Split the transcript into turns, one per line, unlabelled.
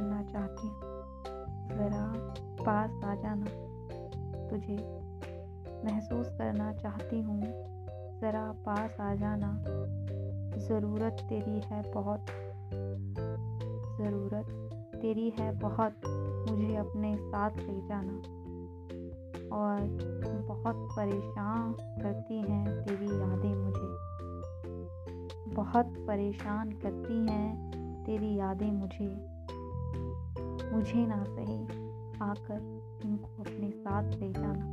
करना चाहती हूँ। ज़रा पास आ जाना। तुझे महसूस करना चाहती हूँ। ज़रा पास आ जाना। ज़रूरत तेरी है बहुत। ज़रूरत तेरी है बहुत। मुझे अपने साथ ले जाना। और बहुत परेशान करती हैं तेरी यादें मुझे। बहुत परेशान करती हैं तेरी यादें मुझे। मुझे ना सही आकर इनको अपने साथ ले जाना।